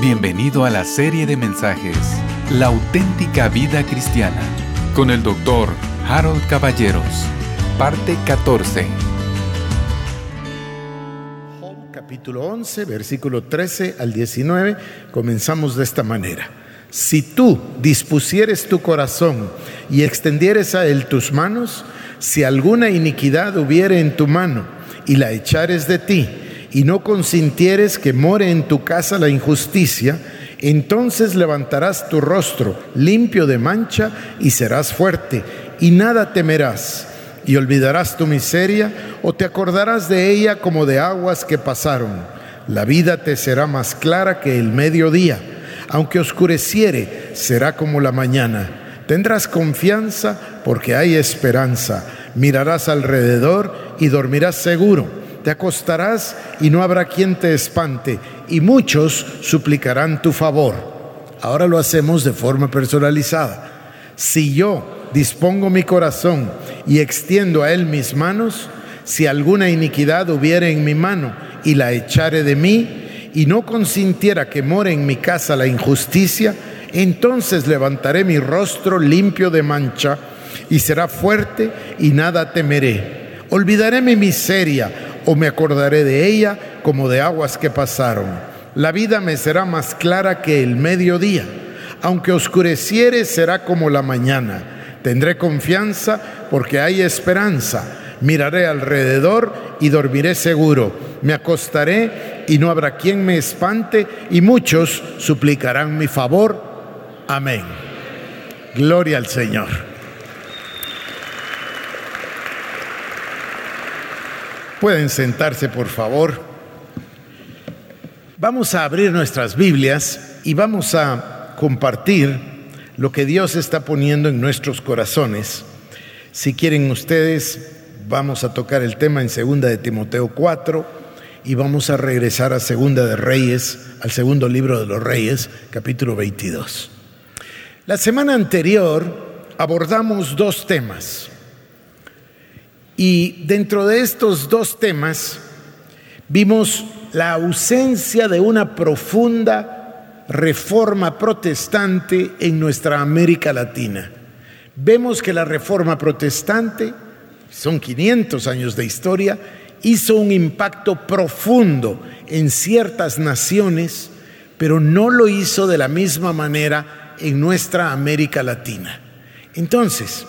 Bienvenido a la serie de mensajes La auténtica vida cristiana con el doctor Harold Caballeros, parte 14. Job capítulo 11, versículo 13 al 19, comenzamos de esta manera. Si tú dispusieres tu corazón y extendieres a él tus manos, si alguna iniquidad hubiere en tu mano y la echares de ti, y no consintieres que more en tu casa la injusticia, entonces levantarás tu rostro limpio de mancha y serás fuerte, y nada temerás, y olvidarás tu miseria, o te acordarás de ella como de aguas que pasaron. La vida te será más clara que el mediodía, aunque oscureciere, será como la mañana. Tendrás confianza porque hay esperanza. Mirarás alrededor y dormirás seguro te acostarás y no habrá quien te espante, y muchos suplicarán tu favor. Ahora lo hacemos de forma personalizada. Si yo dispongo mi corazón y extiendo a él mis manos, si alguna iniquidad hubiere en mi mano y la echare de mí, y no consintiera que more en mi casa la injusticia, entonces levantaré mi rostro limpio de mancha, y será fuerte y nada temeré. Olvidaré mi miseria o me acordaré de ella como de aguas que pasaron. La vida me será más clara que el mediodía. Aunque oscureciere, será como la mañana. Tendré confianza porque hay esperanza. Miraré alrededor y dormiré seguro. Me acostaré y no habrá quien me espante y muchos suplicarán mi favor. Amén. Gloria al Señor. Pueden sentarse, por favor. Vamos a abrir nuestras Biblias y vamos a compartir lo que Dios está poniendo en nuestros corazones. Si quieren ustedes, vamos a tocar el tema en segunda de Timoteo 4 y vamos a regresar a segunda de Reyes, al segundo libro de los Reyes, capítulo 22. La semana anterior abordamos dos temas. Y dentro de estos dos temas vimos la ausencia de una profunda reforma protestante en nuestra América Latina. Vemos que la reforma protestante, son 500 años de historia, hizo un impacto profundo en ciertas naciones, pero no lo hizo de la misma manera en nuestra América Latina. Entonces,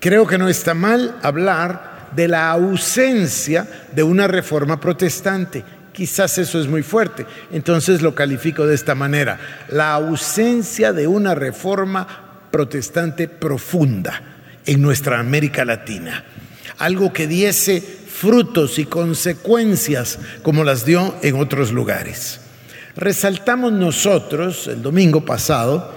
creo que no está mal hablar de la ausencia de una reforma protestante. Quizás eso es muy fuerte. Entonces lo califico de esta manera. La ausencia de una reforma protestante profunda en nuestra América Latina. Algo que diese frutos y consecuencias como las dio en otros lugares. Resaltamos nosotros el domingo pasado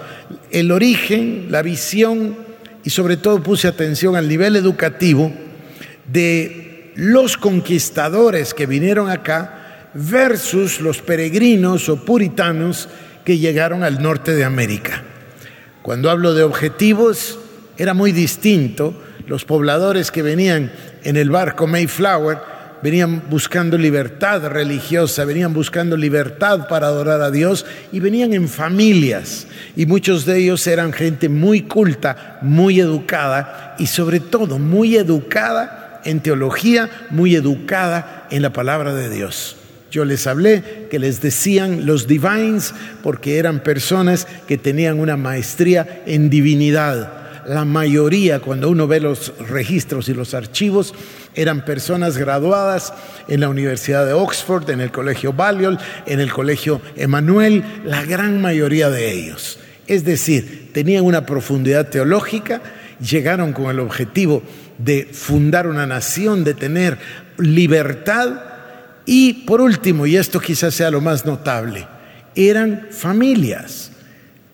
el origen, la visión y sobre todo puse atención al nivel educativo de los conquistadores que vinieron acá versus los peregrinos o puritanos que llegaron al norte de América. Cuando hablo de objetivos, era muy distinto. Los pobladores que venían en el barco Mayflower venían buscando libertad religiosa, venían buscando libertad para adorar a Dios y venían en familias. Y muchos de ellos eran gente muy culta, muy educada y sobre todo muy educada en teología, muy educada en la palabra de Dios. Yo les hablé que les decían los divines porque eran personas que tenían una maestría en divinidad. La mayoría, cuando uno ve los registros y los archivos, eran personas graduadas en la Universidad de Oxford, en el Colegio Balliol, en el Colegio Emanuel, la gran mayoría de ellos. Es decir, tenían una profundidad teológica, llegaron con el objetivo de fundar una nación, de tener libertad. Y por último, y esto quizás sea lo más notable, eran familias.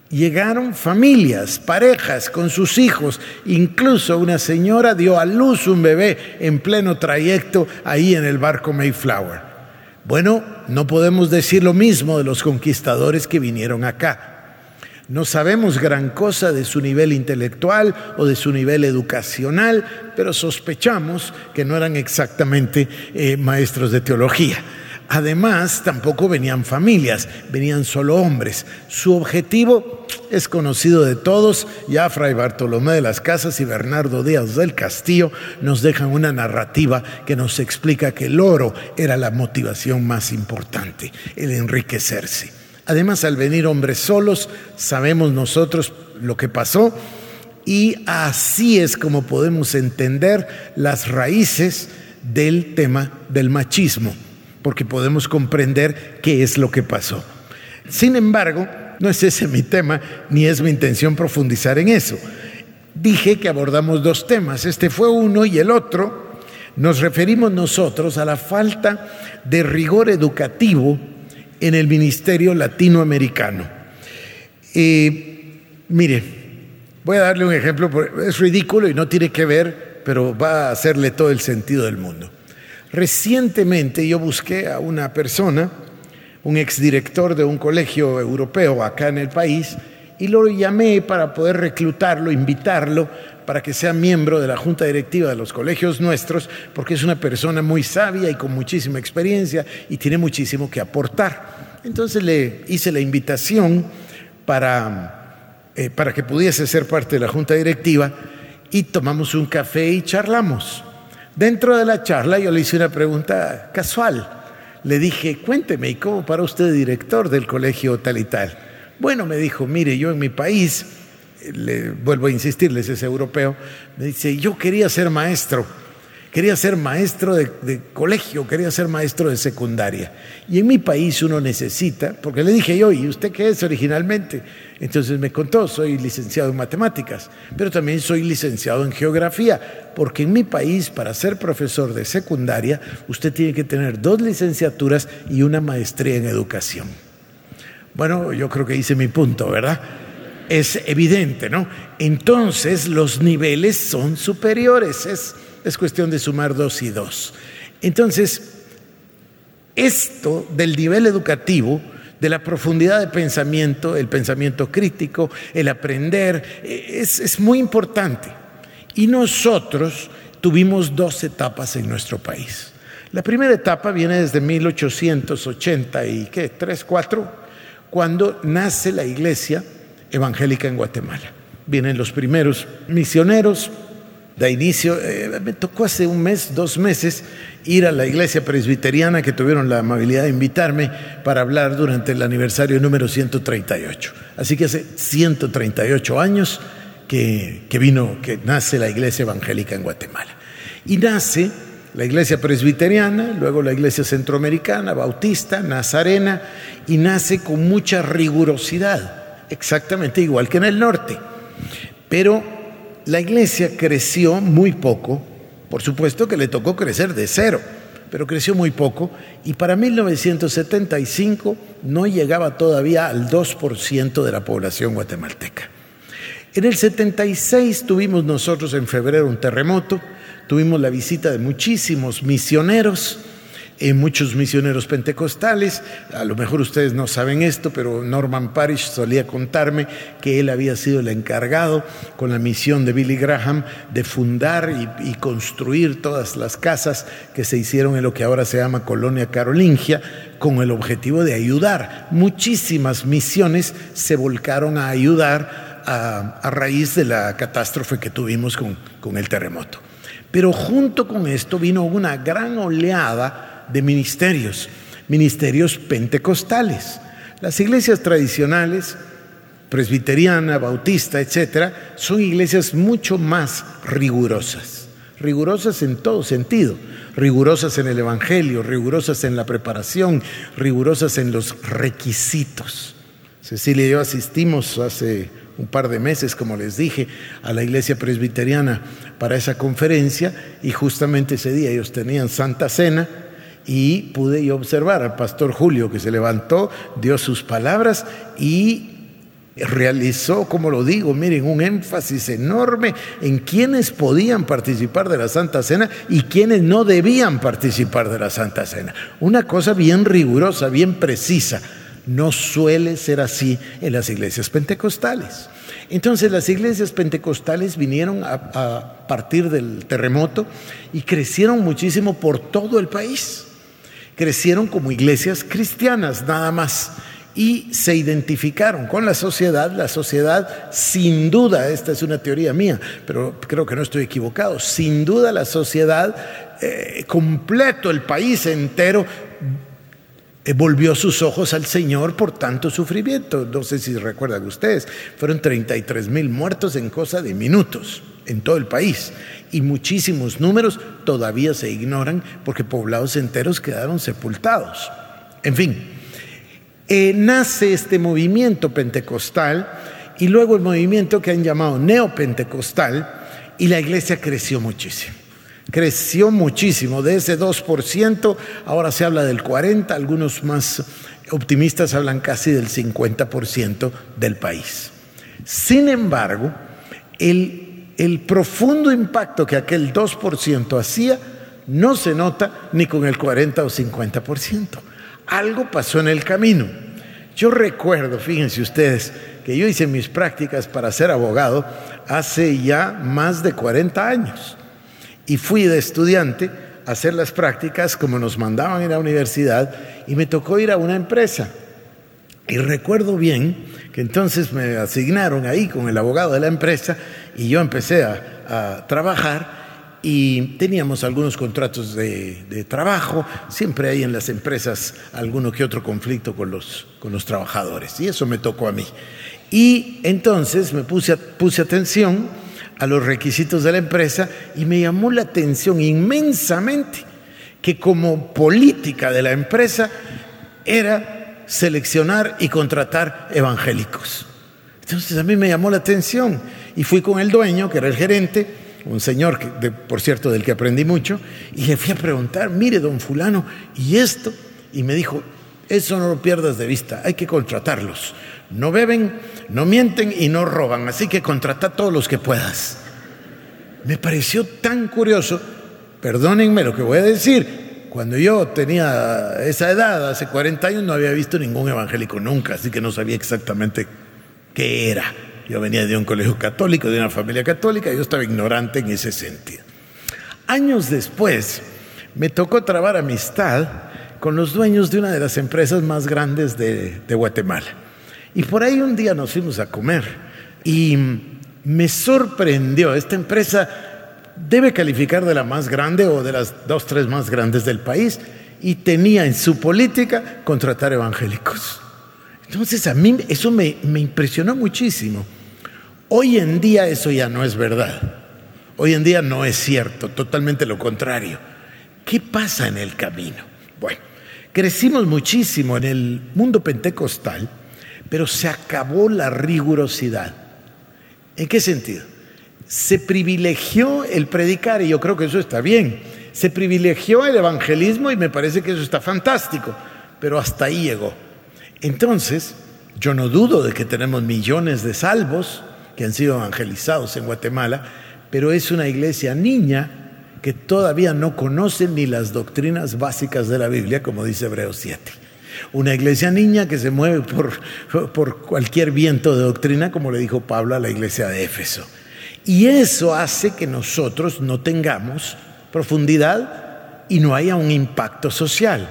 Llegaron familias, parejas con sus hijos, incluso una señora dio a luz un bebé en pleno trayecto ahí en el barco Mayflower. Bueno, no podemos decir lo mismo de los conquistadores que vinieron acá. No sabemos gran cosa de su nivel intelectual o de su nivel educacional, pero sospechamos que no eran exactamente eh, maestros de teología. Además, tampoco venían familias, venían solo hombres. Su objetivo es conocido de todos. Ya Fray Bartolomé de las Casas y Bernardo Díaz del Castillo nos dejan una narrativa que nos explica que el oro era la motivación más importante, el enriquecerse. Además, al venir hombres solos, sabemos nosotros lo que pasó y así es como podemos entender las raíces del tema del machismo, porque podemos comprender qué es lo que pasó. Sin embargo, no es ese mi tema, ni es mi intención profundizar en eso. Dije que abordamos dos temas, este fue uno y el otro nos referimos nosotros a la falta de rigor educativo en el ministerio latinoamericano. mire, voy a darle un ejemplo, es ridículo y no tiene que ver, pero va a hacerle todo el sentido del mundo. Recientemente yo busqué a una persona, un exdirector de un colegio europeo acá en el país, y lo llamé para poder reclutarlo, invitarlo para que sea miembro de la junta directiva de los colegios nuestros, porque es una persona muy sabia y con muchísima experiencia y tiene muchísimo que aportar. Entonces le hice la invitación para, eh, para que pudiese ser parte de la junta directiva y tomamos un café y charlamos. Dentro de la charla yo le hice una pregunta casual. Le dije, cuénteme, ¿y cómo para usted director del colegio tal y tal? Bueno, me dijo, mire, yo en mi país, le vuelvo a insistirles, es europeo, me dice, yo quería ser maestro, quería ser maestro de, colegio, quería ser maestro de secundaria. Y en mi país uno necesita, porque le dije yo, ¿y usted qué es originalmente? Entonces me contó, soy licenciado en matemáticas, pero también soy licenciado en geografía, porque en mi país para ser profesor de secundaria usted tiene que tener dos licenciaturas y una maestría en educación. Bueno, yo creo que hice mi punto, ¿verdad? Es evidente, ¿no? Entonces los niveles son superiores, es, es cuestión de sumar dos y dos. Entonces, esto del nivel educativo, de la profundidad de pensamiento, el pensamiento crítico, el aprender, es, es muy importante. Y nosotros tuvimos dos etapas en nuestro país. La primera etapa viene desde 1880 y qué, tres, cuatro, cuando nace la iglesia evangélica en Guatemala. Vienen los primeros misioneros. De inicio, eh, me tocó hace un mes, dos meses, ir a la iglesia presbiteriana que tuvieron la amabilidad de invitarme para hablar durante el aniversario número 138. Así que hace 138 años que, que vino, que nace la iglesia evangélica en Guatemala. Y nace la iglesia presbiteriana, luego la iglesia centroamericana, bautista, nazarena, y nace con mucha rigurosidad, exactamente igual que en el norte. Pero la iglesia creció muy poco, por supuesto que le tocó crecer de cero, pero creció muy poco, y para 1975 no llegaba todavía al 2% de la población guatemalteca. En el 76 tuvimos nosotros en febrero un terremoto, tuvimos la visita de muchísimos misioneros, eh, muchos misioneros pentecostales. A lo mejor ustedes no saben esto, pero Norman Parish solía contarme que él había sido el encargado con la misión de Billy Graham de fundar y, construir todas las casas que se hicieron en lo que ahora se llama Colonia Carolingia con el objetivo de ayudar. Muchísimas misiones se volcaron a ayudar a, raíz de la catástrofe que tuvimos con el terremoto. Pero junto con esto vino una gran oleada de ministerios, ministerios pentecostales. Las iglesias tradicionales, presbiteriana, bautista, etcétera, son iglesias mucho más rigurosas, rigurosas en todo sentido, rigurosas en el evangelio, rigurosas en la preparación, rigurosas en los requisitos. Cecilia y yo asistimos hace un par de meses, como les dije, a la iglesia presbiteriana para esa conferencia y justamente ese día ellos tenían Santa Cena y pude yo observar al pastor Julio que se levantó, dio sus palabras y realizó, como lo digo, miren, un énfasis enorme en quienes podían participar de la Santa Cena y quienes no debían participar de la Santa Cena. Una cosa bien rigurosa, bien precisa. No suele ser así en las iglesias pentecostales. Entonces las iglesias pentecostales vinieron a, partir del terremoto y crecieron muchísimo por todo el país. crecieron como iglesias cristianas, nada más y se identificaron con la sociedad. La sociedad, sin duda, esta es una teoría mía, pero creo que no estoy equivocado, sin duda la sociedad, eh, completo, el país entero, volvió sus ojos al Señor por tanto sufrimiento. No sé si recuerdan ustedes, fueron 33 mil muertos en cosa de minutos en todo el país y muchísimos números todavía se ignoran porque poblados enteros quedaron sepultados. En fin, eh, nace este movimiento pentecostal y luego el movimiento que han llamado neopentecostal y la iglesia creció muchísimo. Creció muchísimo, de ese 2%, ahora se habla del 40%, algunos más optimistas hablan casi del 50% del país. Sin embargo, el, el profundo impacto que aquel 2% hacía no se nota ni con el 40 o 50% algo pasó en el camino. Yo recuerdo, fíjense ustedes, que yo hice mis prácticas para ser abogado hace ya más de 40 años. Y fui de estudiante a hacer las prácticas como nos mandaban en la universidad y me tocó ir a una empresa. Y recuerdo bien que entonces me asignaron ahí con el abogado de la empresa y yo empecé a, a trabajar y teníamos algunos contratos de, trabajo, siempre hay en las empresas alguno que otro conflicto con los, con los trabajadores, y eso me tocó a mí. Y entonces me puse, puse atención a los requisitos de la empresa y me llamó la atención inmensamente que como política de la empresa era seleccionar y contratar evangélicos. Entonces a mí me llamó la atención y fui con el dueño, que era el gerente, un señor, que, por cierto, del que aprendí mucho, y le fui a preguntar, mire, don fulano, ¿y esto? Y me dijo, eso no lo pierdas de vista, hay que contratarlos. No beben, no mienten y no roban, así que contrata a todos los que puedas. Me pareció tan curioso, perdónenme lo que voy a decir, cuando yo tenía esa edad, hace 40 años, no había visto ningún evangélico nunca, así que no sabía exactamente qué era. Yo venía de un colegio católico, de una familia católica, y yo estaba ignorante en ese sentido. Años después, me tocó trabar amistad con los dueños de una de las empresas más grandes de, de Guatemala. Y por ahí un día nos fuimos a comer y me sorprendió, esta empresa debe calificar de la más grande o de las dos, tres más grandes del país y tenía en su política contratar evangélicos. Entonces a mí eso me, me impresionó muchísimo. Hoy en día eso ya no es verdad. Hoy en día no es cierto, totalmente lo contrario. ¿Qué pasa en el camino? Bueno, crecimos muchísimo en el mundo pentecostal, pero se acabó la rigurosidad. ¿En qué sentido? Se privilegió el predicar y yo creo que eso está bien. Se privilegió el evangelismo y me parece que eso está fantástico, pero hasta ahí llegó. Entonces, yo no dudo de que tenemos millones de salvos, que han sido evangelizados en Guatemala, pero es una iglesia niña que todavía no conoce ni las doctrinas básicas de la Biblia, como dice Hebreos 7. Una iglesia niña que se mueve por, por cualquier viento de doctrina, como le dijo Pablo a la iglesia de Éfeso. Y eso hace que nosotros no tengamos profundidad y no haya un impacto social.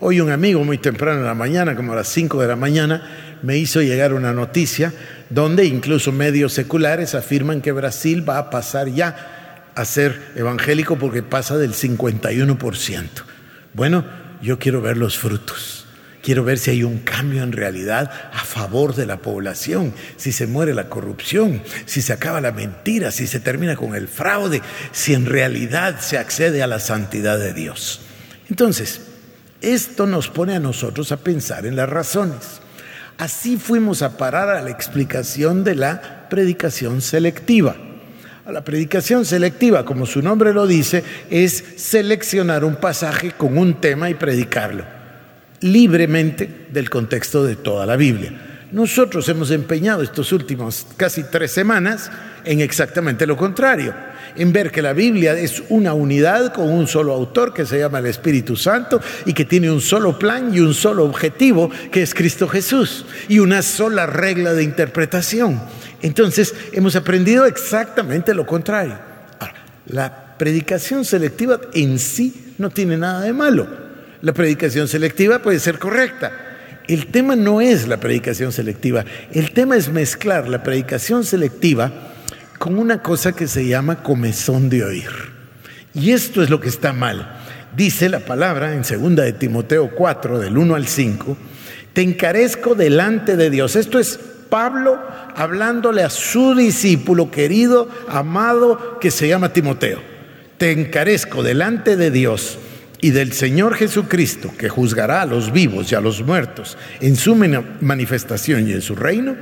Hoy un amigo muy temprano en la mañana, como a las 5 de la mañana, me hizo llegar una noticia donde incluso medios seculares afirman que Brasil va a pasar ya a ser evangélico porque pasa del 51%. Bueno, yo quiero ver los frutos. Quiero ver si hay un cambio en realidad a favor de la población, si se muere la corrupción, si se acaba la mentira, si se termina con el fraude, si en realidad se accede a la santidad de Dios. Entonces, esto nos pone a nosotros a pensar en las razones. Así fuimos a parar a la explicación de la predicación selectiva. La predicación selectiva, como su nombre lo dice, es seleccionar un pasaje con un tema y predicarlo libremente del contexto de toda la Biblia. Nosotros hemos empeñado estos últimos casi tres semanas en exactamente lo contrario en ver que la Biblia es una unidad con un solo autor que se llama el Espíritu Santo y que tiene un solo plan y un solo objetivo que es Cristo Jesús y una sola regla de interpretación. Entonces hemos aprendido exactamente lo contrario. Ahora, la predicación selectiva en sí no tiene nada de malo. La predicación selectiva puede ser correcta. El tema no es la predicación selectiva, el tema es mezclar la predicación selectiva con una cosa que se llama comezón de oír. Y esto es lo que está mal. Dice la palabra en 2 de Timoteo 4, del 1 al 5, te encarezco delante de Dios. Esto es Pablo hablándole a su discípulo querido, amado, que se llama Timoteo. Te encarezco delante de Dios y del Señor Jesucristo, que juzgará a los vivos y a los muertos en su manifestación y en su reino,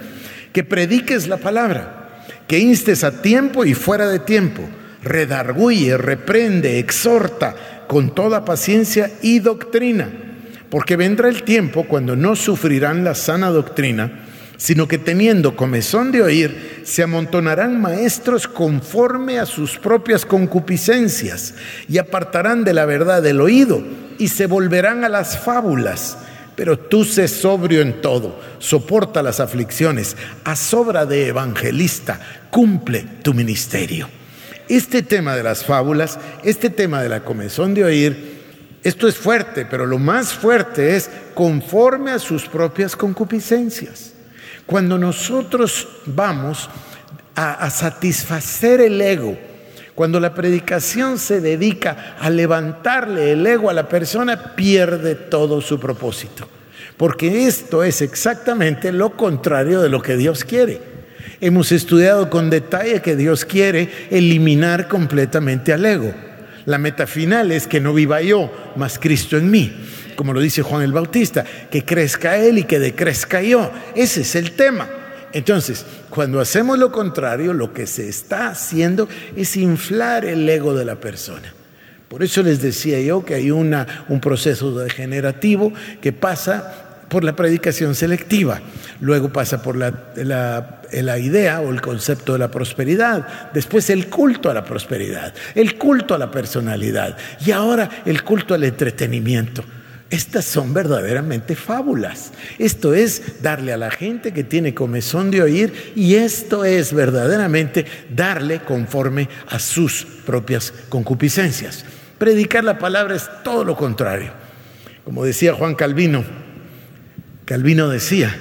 que prediques la palabra, que instes a tiempo y fuera de tiempo, redarguye, reprende, exhorta con toda paciencia y doctrina, porque vendrá el tiempo cuando no sufrirán la sana doctrina, sino que teniendo comezón de oír, se amontonarán maestros conforme a sus propias concupiscencias y apartarán de la verdad el oído y se volverán a las fábulas. Pero tú sé sobrio en todo, soporta las aflicciones, a sobra de evangelista, cumple tu ministerio. Este tema de las fábulas, este tema de la comezón de oír, esto es fuerte, pero lo más fuerte es conforme a sus propias concupiscencias. Cuando nosotros vamos a, satisfacer el ego, cuando la predicación se dedica a levantarle el ego a la persona, pierde todo su propósito. Porque esto es exactamente lo contrario de lo que Dios quiere. Hemos estudiado con detalle que Dios quiere eliminar completamente al ego. La meta final es que no viva yo, mas Cristo en mí como lo dice Juan el Bautista, que crezca Él y que decrezca yo. Ese es el tema. Entonces, cuando hacemos lo contrario, lo que se está haciendo es inflar el ego de la persona. Por eso les decía yo que hay una, un proceso degenerativo que pasa por la predicación selectiva, luego pasa por la, la, idea o el concepto de la prosperidad, después el culto a la prosperidad, el culto a la personalidad y ahora el culto al entretenimiento. Estas son verdaderamente fábulas. Esto es darle a la gente que tiene comezón de oír y esto es verdaderamente darle conforme a sus propias concupiscencias. Predicar la palabra es todo lo contrario. Como decía Juan Calvino, Calvino decía,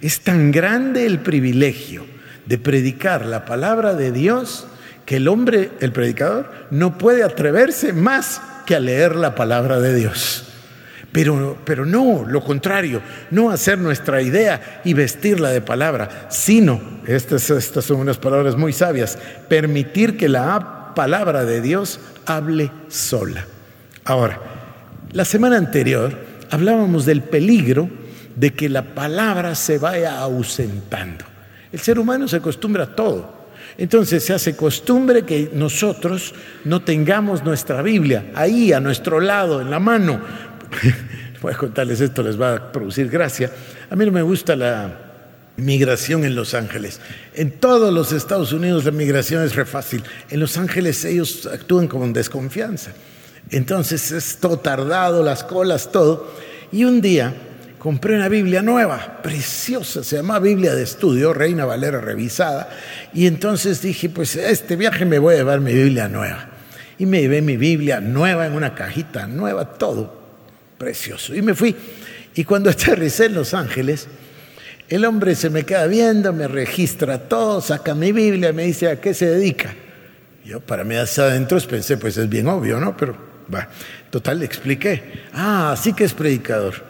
es tan grande el privilegio de predicar la palabra de Dios que el hombre, el predicador, no puede atreverse más que a leer la palabra de Dios. Pero, pero no, lo contrario, no hacer nuestra idea y vestirla de palabra, sino, estas, estas son unas palabras muy sabias, permitir que la palabra de Dios hable sola. Ahora, la semana anterior hablábamos del peligro de que la palabra se vaya ausentando. El ser humano se acostumbra a todo. Entonces se hace costumbre que nosotros no tengamos nuestra Biblia ahí a nuestro lado, en la mano, voy a contarles esto, les va a producir gracia. A mí no me gusta la migración en Los Ángeles. En todos los Estados Unidos la migración es re fácil. En Los Ángeles ellos actúan con desconfianza. Entonces es todo tardado, las colas, todo. Y un día compré una Biblia nueva, preciosa, se llama Biblia de Estudio, Reina Valera revisada. Y entonces dije, pues este viaje me voy a llevar mi Biblia nueva. Y me llevé mi Biblia nueva en una cajita nueva, todo precioso. Y me fui. Y cuando aterricé en Los Ángeles, el hombre se me queda viendo, me registra todo, saca mi Biblia, me dice a qué se dedica. Yo para mí hacia adentro pensé, pues es bien obvio, ¿no? Pero va, total le expliqué. Ah, sí que es predicador.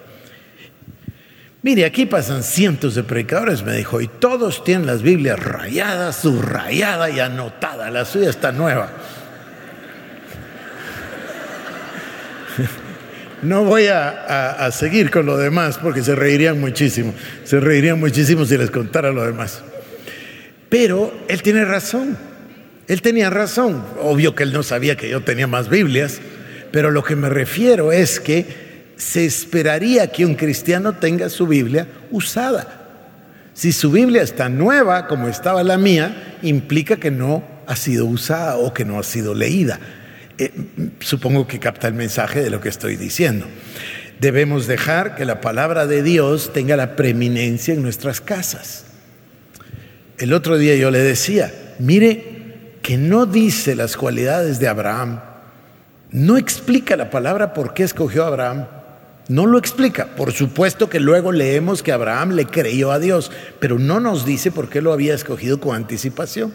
Mire, aquí pasan cientos de predicadores, me dijo, y todos tienen las Biblias rayadas, subrayadas y anotadas. La suya está nueva. No voy a, seguir con lo demás porque se reirían muchísimo. Se reirían muchísimo si les contara lo demás. Pero él tiene razón. Él tenía razón. Obvio que él no sabía que yo tenía más Biblias, pero lo que me refiero es que se esperaría que un cristiano tenga su Biblia usada. Si su Biblia está nueva, como estaba la mía, implica que no ha sido usada o que no ha sido leída. Eh, supongo que capta el mensaje de lo que estoy diciendo. Debemos dejar que la palabra de Dios tenga la preeminencia en nuestras casas. El otro día yo le decía, mire que no dice las cualidades de Abraham, no explica la palabra por qué escogió a Abraham, No lo explica. Por supuesto que luego leemos que Abraham le creyó a Dios, pero no nos dice por qué lo había escogido con anticipación.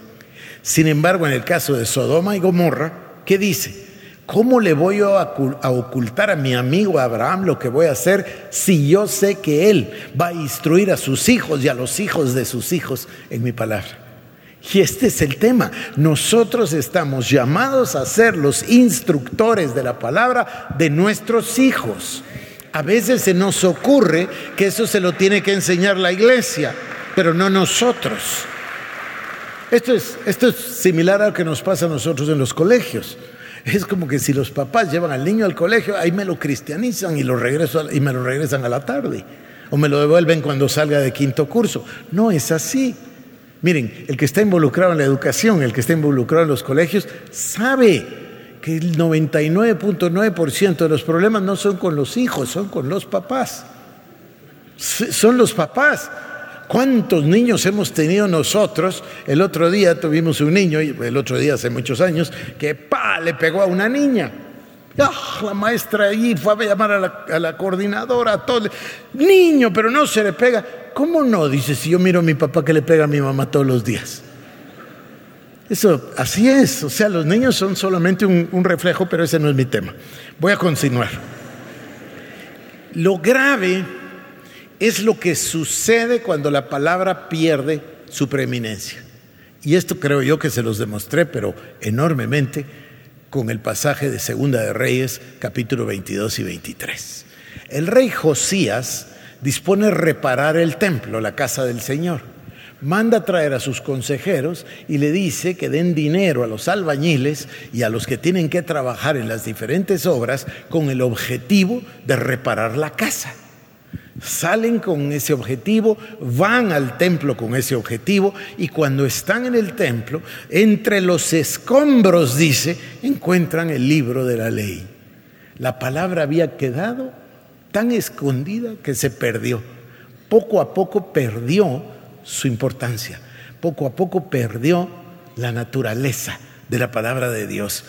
Sin embargo, en el caso de Sodoma y Gomorra, ¿qué dice? ¿Cómo le voy a ocultar a mi amigo Abraham lo que voy a hacer si yo sé que él va a instruir a sus hijos y a los hijos de sus hijos en mi palabra? Y este es el tema. Nosotros estamos llamados a ser los instructores de la palabra de nuestros hijos. A veces se nos ocurre que eso se lo tiene que enseñar la iglesia, pero no nosotros. Esto es, esto es similar a lo que nos pasa a nosotros en los colegios. Es como que si los papás llevan al niño al colegio, ahí me lo cristianizan y, lo regreso, y me lo regresan a la tarde. O me lo devuelven cuando salga de quinto curso. No es así. Miren, el que está involucrado en la educación, el que está involucrado en los colegios, sabe que el 99.9% de los problemas no son con los hijos, son con los papás. Son los papás. ¿Cuántos niños hemos tenido nosotros? El otro día tuvimos un niño, el otro día hace muchos años, que pa, le pegó a una niña. ¡Ah! la maestra allí fue a llamar a la, coordinadora, a todo. Niño, pero no se le pega. ¿Cómo no? Dice, si yo miro a mi papá que le pega a mi mamá todos los días. Eso, así es. O sea, los niños son solamente un reflejo, pero ese no es mi tema. Voy a continuar. Lo grave es lo que sucede cuando la palabra pierde su preeminencia. Y esto creo yo que se los demostré, pero enormemente, con el pasaje de Segunda de Reyes, capítulo 22 y 23. El rey Josías dispone reparar el templo, la casa del Señor. Manda traer a sus consejeros y le dice que den dinero a los albañiles y a los que tienen que trabajar en las diferentes obras con el objetivo de reparar la casa salen con ese objetivo, van al templo con ese objetivo y cuando están en el templo, entre los escombros, dice, encuentran el libro de la ley. La palabra había quedado tan escondida que se perdió. Poco a poco perdió su importancia, poco a poco perdió la naturaleza de la palabra de Dios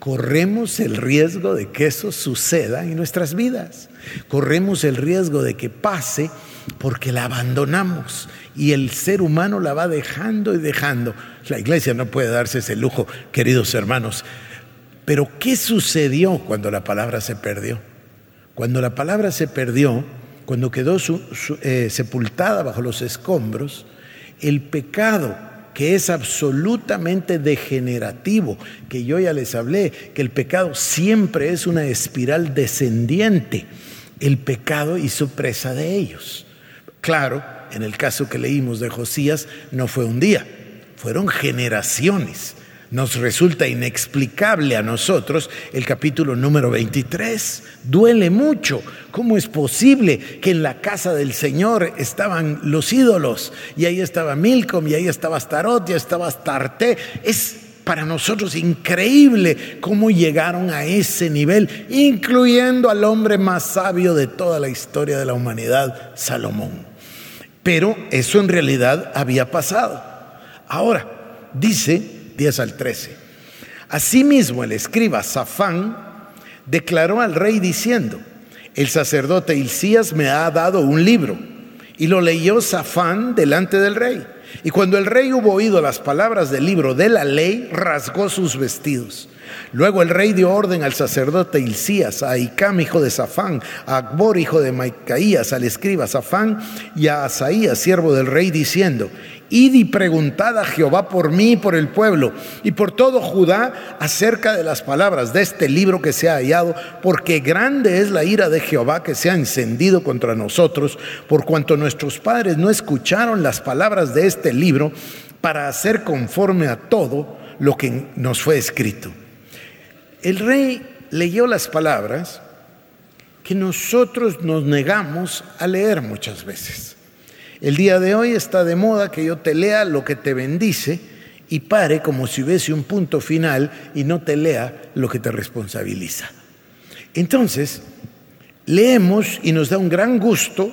corremos el riesgo de que eso suceda en nuestras vidas. Corremos el riesgo de que pase porque la abandonamos y el ser humano la va dejando y dejando. La iglesia no puede darse ese lujo, queridos hermanos. Pero ¿qué sucedió cuando la palabra se perdió? Cuando la palabra se perdió, cuando quedó eh, sepultada bajo los escombros, el pecado que es absolutamente degenerativo, que yo ya les hablé, que el pecado siempre es una espiral descendiente. El pecado hizo presa de ellos. Claro, en el caso que leímos de Josías, no fue un día, fueron generaciones nos resulta inexplicable a nosotros el capítulo número 23. Duele mucho. ¿Cómo es posible que en la casa del Señor estaban los ídolos? Y ahí estaba Milcom, y ahí estaba Astarot, y ahí estaba Astarte. Es para nosotros increíble cómo llegaron a ese nivel, incluyendo al hombre más sabio de toda la historia de la humanidad, Salomón. Pero eso en realidad había pasado. Ahora, dice 10 al 13. Asimismo, el escriba Safán declaró al rey diciendo, el sacerdote Hilcías me ha dado un libro. Y lo leyó Safán delante del rey. Y cuando el rey hubo oído las palabras del libro de la ley, rasgó sus vestidos. Luego el rey dio orden al sacerdote Hilcías, a Icam, hijo de Safán, a Akbor, hijo de Maicaías, al escriba Safán, y a Asaías, siervo del rey, diciendo, Id y preguntad a Jehová por mí por el pueblo y por todo Judá acerca de las palabras de este libro que se ha hallado, porque grande es la ira de Jehová que se ha encendido contra nosotros, por cuanto nuestros padres no escucharon las palabras de este libro para hacer conforme a todo lo que nos fue escrito. El rey leyó las palabras que nosotros nos negamos a leer muchas veces. El día de hoy está de moda que yo te lea lo que te bendice y pare como si hubiese un punto final y no te lea lo que te responsabiliza. Entonces, leemos y nos da un gran gusto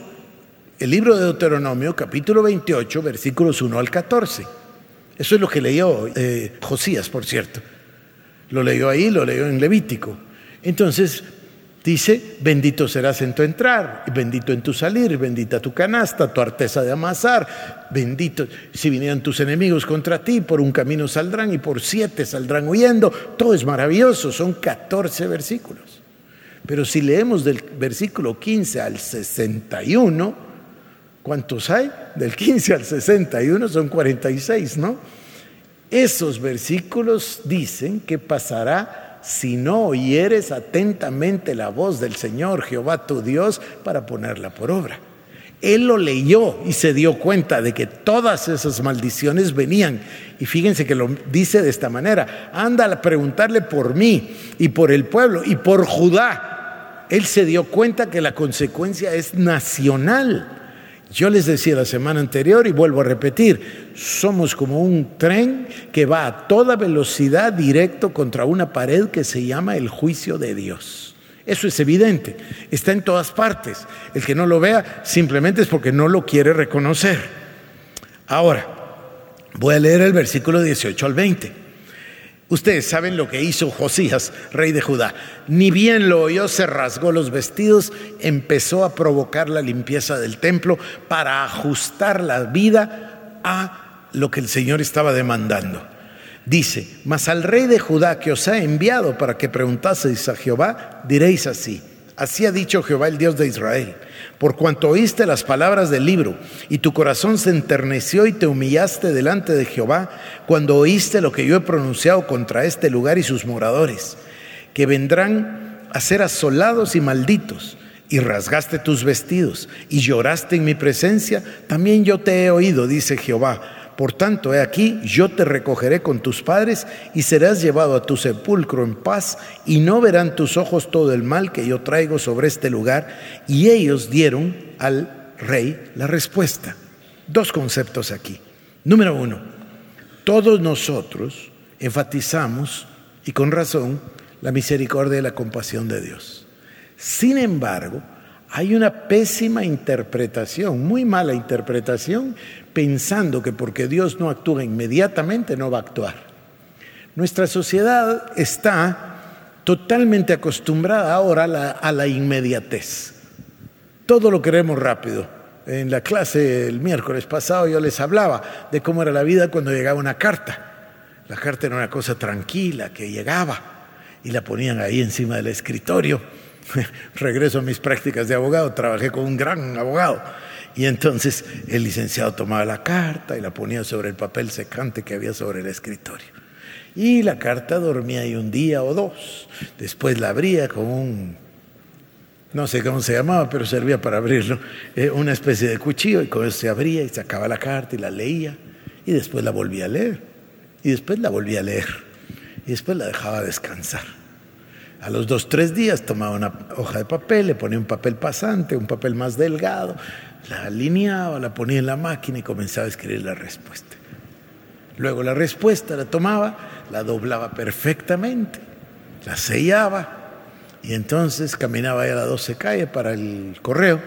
el libro de Deuteronomio, capítulo 28, versículos 1 al 14. Eso es lo que leyó eh, Josías, por cierto. Lo leyó ahí, lo leyó en Levítico. Entonces, Dice, bendito serás en tu entrar, bendito en tu salir, bendita tu canasta, tu arteza de amasar, bendito si vinieran tus enemigos contra ti, por un camino saldrán y por siete saldrán huyendo. Todo es maravilloso, son 14 versículos. Pero si leemos del versículo 15 al 61, ¿cuántos hay? Del 15 al 61 son 46, ¿no? Esos versículos dicen que pasará si no oyeres atentamente la voz del Señor Jehová tu Dios para ponerla por obra. Él lo leyó y se dio cuenta de que todas esas maldiciones venían. Y fíjense que lo dice de esta manera. Anda a preguntarle por mí y por el pueblo y por Judá. Él se dio cuenta que la consecuencia es nacional. Yo les decía la semana anterior y vuelvo a repetir, somos como un tren que va a toda velocidad directo contra una pared que se llama el juicio de Dios. Eso es evidente, está en todas partes. El que no lo vea simplemente es porque no lo quiere reconocer. Ahora, voy a leer el versículo 18 al 20. Ustedes saben lo que hizo Josías, rey de Judá. Ni bien lo oyó, se rasgó los vestidos, empezó a provocar la limpieza del templo para ajustar la vida a lo que el Señor estaba demandando. Dice, mas al rey de Judá que os ha enviado para que preguntaseis a Jehová, diréis así, así ha dicho Jehová el Dios de Israel por cuanto oíste las palabras del libro y tu corazón se enterneció y te humillaste delante de Jehová cuando oíste lo que yo he pronunciado contra este lugar y sus moradores, que vendrán a ser asolados y malditos, y rasgaste tus vestidos y lloraste en mi presencia, también yo te he oído, dice Jehová por tanto, he aquí, yo te recogeré con tus padres y serás llevado a tu sepulcro en paz y no verán tus ojos todo el mal que yo traigo sobre este lugar. Y ellos dieron al rey la respuesta. Dos conceptos aquí. Número uno, todos nosotros enfatizamos, y con razón, la misericordia y la compasión de Dios. Sin embargo, hay una pésima interpretación, muy mala interpretación, pensando que porque Dios no actúa inmediatamente no va a actuar. Nuestra sociedad está totalmente acostumbrada ahora a la, inmediatez. Todo lo queremos rápido. En la clase el miércoles pasado yo les hablaba de cómo era la vida cuando llegaba una carta. La carta era una cosa tranquila que llegaba y la ponían ahí encima del escritorio regreso a mis prácticas de abogado, trabajé con un gran abogado. Y entonces el licenciado tomaba la carta y la ponía sobre el papel secante que había sobre el escritorio. Y la carta dormía ahí un día o dos. Después la abría con un, no sé cómo se llamaba, pero servía para abrirlo, eh, una especie de cuchillo y con eso se abría y sacaba la carta y la leía. Y después la volvía a leer. Y después la volvía a leer. Y después la dejaba descansar. A los dos, tres días tomaba una hoja de papel, le ponía un papel pasante, un papel más delgado, la alineaba, la ponía en la máquina y comenzaba a escribir la respuesta. Luego la respuesta la tomaba, la doblaba perfectamente, la sellaba y entonces caminaba a las 12 calles para el correo,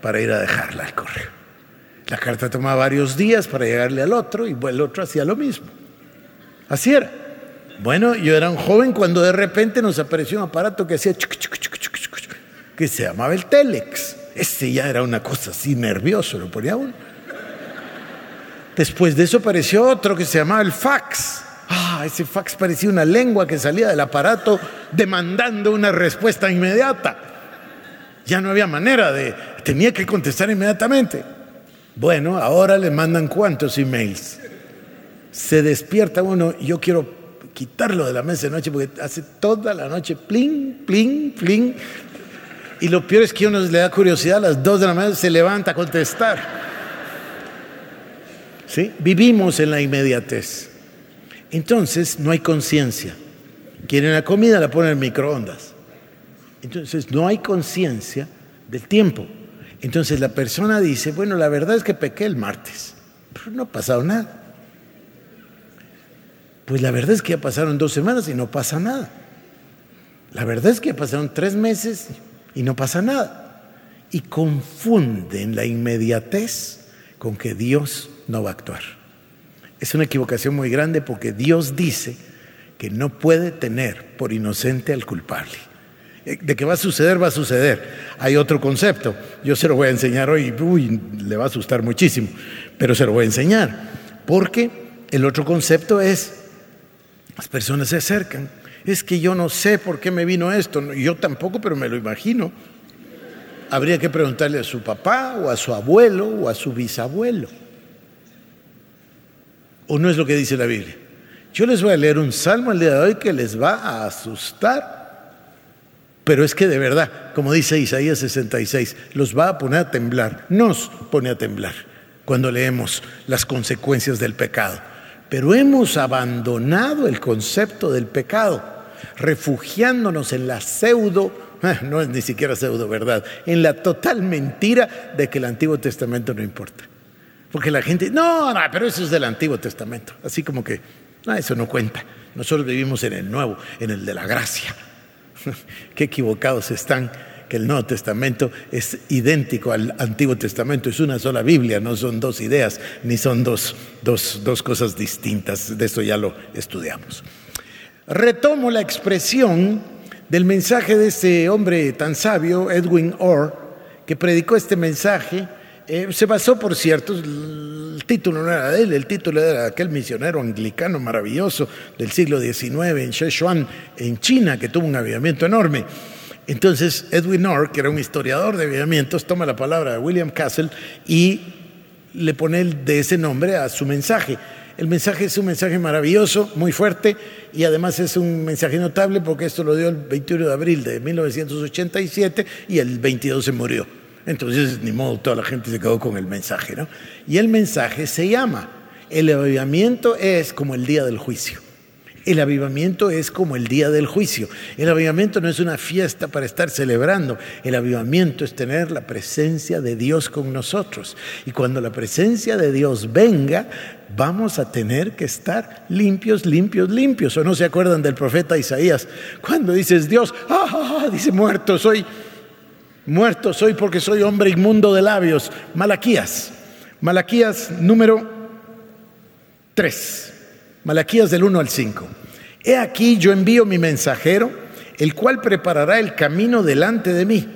para ir a dejarla al correo. La carta tomaba varios días para llegarle al otro y el otro hacía lo mismo. Así era. Bueno, yo era un joven cuando de repente nos apareció un aparato que hacía que se llamaba el Telex. Este ya era una cosa así nervioso, lo ponía uno. Después de eso apareció otro que se llamaba el fax. Ah, ese fax parecía una lengua que salía del aparato demandando una respuesta inmediata. Ya no había manera de, tenía que contestar inmediatamente. Bueno, ahora le mandan cuántos emails. Se despierta uno, yo quiero quitarlo de la mesa de noche porque hace toda la noche plin, plin, plin. Y lo peor es que uno le da curiosidad a las dos de la mañana se levanta a contestar. ¿Sí? Vivimos en la inmediatez. Entonces no hay conciencia. Quieren la comida, la ponen en microondas. Entonces no hay conciencia del tiempo. Entonces la persona dice, bueno, la verdad es que pequé el martes, pero no ha pasado nada. Pues la verdad es que ya pasaron dos semanas y no pasa nada. La verdad es que ya pasaron tres meses y no pasa nada. Y confunden la inmediatez con que Dios no va a actuar. Es una equivocación muy grande porque Dios dice que no puede tener por inocente al culpable. Eh, de que va a suceder, va a suceder. Hay otro concepto. Yo se lo voy a enseñar hoy. Uy, le va a asustar muchísimo. Pero se lo voy a enseñar. Porque el otro concepto es, las personas se acercan. Es que yo no sé por qué me vino esto. Yo tampoco, pero me lo imagino. Habría que preguntarle a su papá o a su abuelo o a su bisabuelo. ¿O no es lo que dice la Biblia? Yo les voy a leer un salmo el día de hoy que les va a asustar. Pero es que de verdad, como dice Isaías 66, los va a poner a temblar, nos pone a temblar cuando leemos las consecuencias del pecado. Pero hemos abandonado el concepto del pecado, refugiándonos en la pseudo, ah, no es ni siquiera pseudo verdad, en la total mentira de que el Antiguo Testamento no importa. Porque la gente, no, no, pero eso es del Antiguo Testamento. Así como que, no, eso no cuenta. Nosotros vivimos en el Nuevo, en el de la gracia. Qué equivocados están que el Nuevo Testamento es idéntico al Antiguo Testamento, es una sola Biblia, no son dos ideas, ni son dos, dos cosas distintas, de eso ya lo estudiamos. Retomo la expresión del mensaje de este hombre tan sabio, Edwin Orr, que predicó este mensaje eh, se basó, por cierto, el título no era de él, el título era de aquel misionero anglicano maravilloso del siglo XIX en Sichuan, en China, que tuvo un avivamiento enorme. Entonces, Edwin Orr, que era un historiador de avivamientos, toma la palabra de William Castle y le pone de ese nombre a su mensaje. El mensaje es un mensaje maravilloso, muy fuerte, y además es un mensaje notable porque esto lo dio el 21 de abril de 1987 y el 22 se murió. Entonces, ni modo, toda la gente se quedó con el mensaje, ¿no? Y el mensaje se llama, el avivamiento es como el día del juicio. El avivamiento es como el día del juicio. El avivamiento no es una fiesta para estar celebrando. El avivamiento es tener la presencia de Dios con nosotros. Y cuando la presencia de Dios venga, vamos a tener que estar limpios, limpios, limpios. ¿O no se acuerdan del profeta Isaías? Cuando dices Dios, ah, ah, ah dice muerto soy Muerto soy porque soy hombre inmundo de labios. Malaquías. Malaquías número 3. Malaquías del 1 al 5. He aquí yo envío mi mensajero, el cual preparará el camino delante de mí,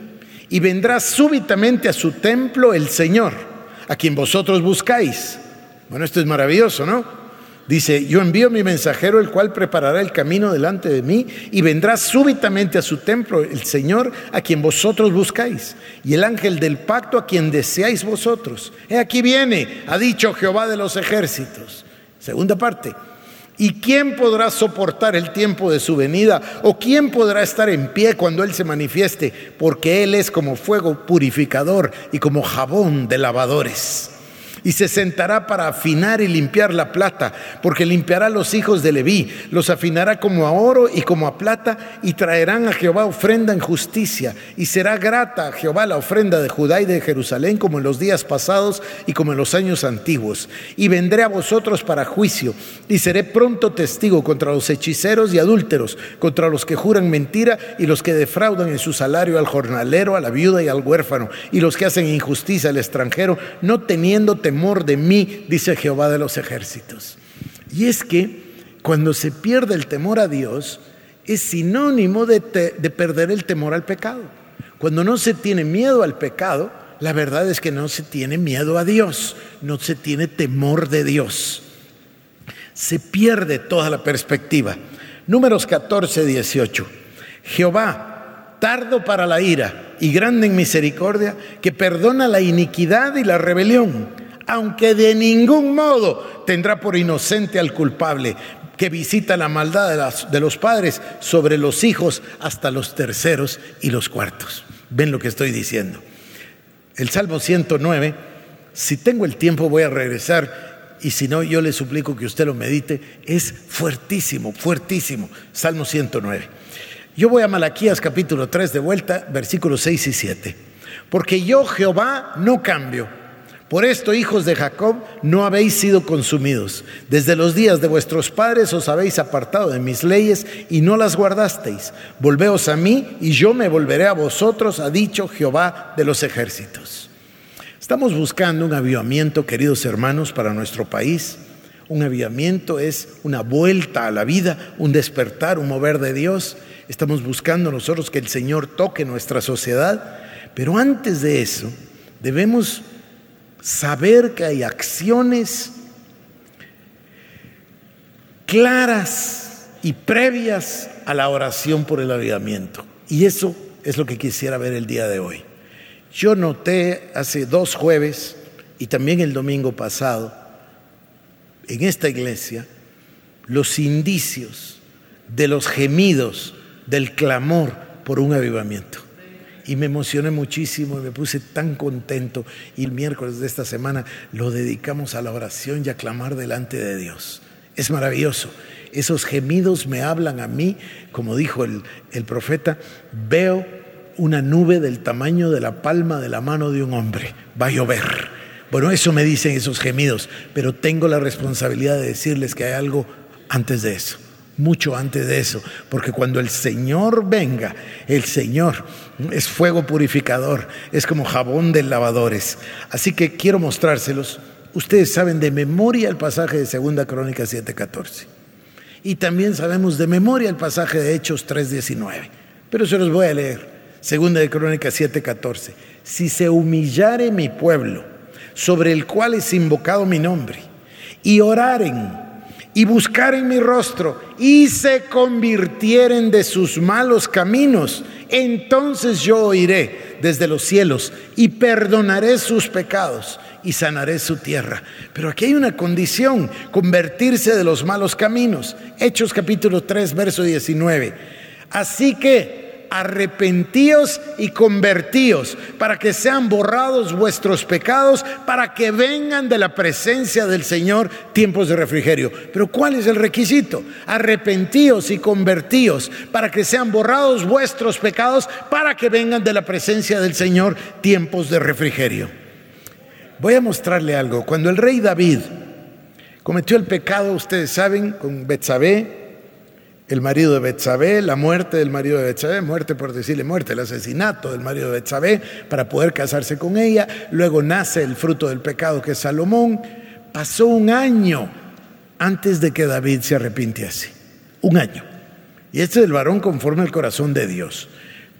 y vendrá súbitamente a su templo el Señor, a quien vosotros buscáis. Bueno, esto es maravilloso, ¿no? Dice, yo envío mi mensajero, el cual preparará el camino delante de mí, y vendrá súbitamente a su templo el Señor, a quien vosotros buscáis, y el ángel del pacto, a quien deseáis vosotros. He aquí viene, ha dicho Jehová de los ejércitos. Segunda parte. ¿Y quién podrá soportar el tiempo de su venida? ¿O quién podrá estar en pie cuando Él se manifieste? Porque Él es como fuego purificador y como jabón de lavadores y se sentará para afinar y limpiar la plata, porque limpiará los hijos de Leví, los afinará como a oro y como a plata, y traerán a Jehová ofrenda en justicia, y será grata a Jehová la ofrenda de Judá y de Jerusalén, como en los días pasados y como en los años antiguos. Y vendré a vosotros para juicio, y seré pronto testigo contra los hechiceros y adúlteros, contra los que juran mentira y los que defraudan en su salario al jornalero, a la viuda y al huérfano, y los que hacen injusticia al extranjero, no teniendo temor temor de mí, dice Jehová de los ejércitos. Y es que cuando se pierde el temor a Dios, es sinónimo de, de perder el temor al pecado. Cuando no se tiene miedo al pecado, la verdad es que no se tiene miedo a Dios, no se tiene temor de Dios. Se pierde toda la perspectiva. Números 14, 18. Jehová, tardo para la ira y grande en misericordia, que perdona la iniquidad y la rebelión aunque de ningún modo tendrá por inocente al culpable, que visita la maldad de, los padres sobre los hijos hasta los terceros y los cuartos. ¿Ven lo que estoy diciendo? El Salmo 109, si tengo el tiempo voy a regresar y si no yo le suplico que usted lo medite, es fuertísimo, fuertísimo. Salmo 109. Yo voy a Malaquías capítulo 3 de vuelta, versículos 6 y 7. Porque yo Jehová no cambio por esto, hijos de Jacob, no habéis sido consumidos. Desde los días de vuestros padres os habéis apartado de mis leyes y no las guardasteis. Volveos a mí y yo me volveré a vosotros, ha dicho Jehová de los ejércitos. Estamos buscando un avivamiento, queridos hermanos, para nuestro país. Un avivamiento es una vuelta a la vida, un despertar, un mover de Dios. Estamos buscando nosotros que el Señor toque nuestra sociedad, pero antes de eso debemos saber que hay acciones claras y previas a la oración por el avivamiento. Y eso es lo que quisiera ver el día de hoy. Yo noté hace dos jueves y también el domingo pasado en esta iglesia los indicios de los gemidos, del clamor por un avivamiento. Y me emocioné muchísimo, me puse tan contento y el miércoles de esta semana lo dedicamos a la oración y a clamar delante de Dios. Es maravilloso. Esos gemidos me hablan a mí, como dijo el, el profeta, veo una nube del tamaño de la palma de la mano de un hombre, va a llover bueno, eso me dicen esos gemidos, pero tengo la responsabilidad de decirles que hay algo antes de eso, mucho antes de eso, porque cuando el Señor venga, el Señor es fuego purificador, es como jabón de lavadores. Así que quiero mostrárselos. Ustedes saben de memoria el pasaje de Segunda Crónica 7:14. Y también sabemos de memoria el pasaje de Hechos 3:19. Pero se los voy a leer. Segunda de Crónica 7:14. Si se humillare mi pueblo, sobre el cual es invocado mi nombre, y oraren y buscaren mi rostro y se convirtieren de sus malos caminos, entonces yo oiré desde los cielos y perdonaré sus pecados y sanaré su tierra. Pero aquí hay una condición, convertirse de los malos caminos. Hechos capítulo 3, verso 19. Así que arrepentíos y convertíos, para que sean borrados vuestros pecados, para que vengan de la presencia del Señor tiempos de refrigerio. Pero ¿cuál es el requisito? Arrepentíos y convertíos, para que sean borrados vuestros pecados, para que vengan de la presencia del Señor tiempos de refrigerio. Voy a mostrarle algo. Cuando el rey David cometió el pecado, ustedes saben, con Betsabé, el marido de Betsabé, la muerte del marido de Betsabé, muerte por decirle muerte, el asesinato del marido de Betsabé para poder casarse con ella, luego nace el fruto del pecado que es Salomón. Pasó un año antes de que David se arrepintiese, un año. Y este es el varón conforme al corazón de Dios.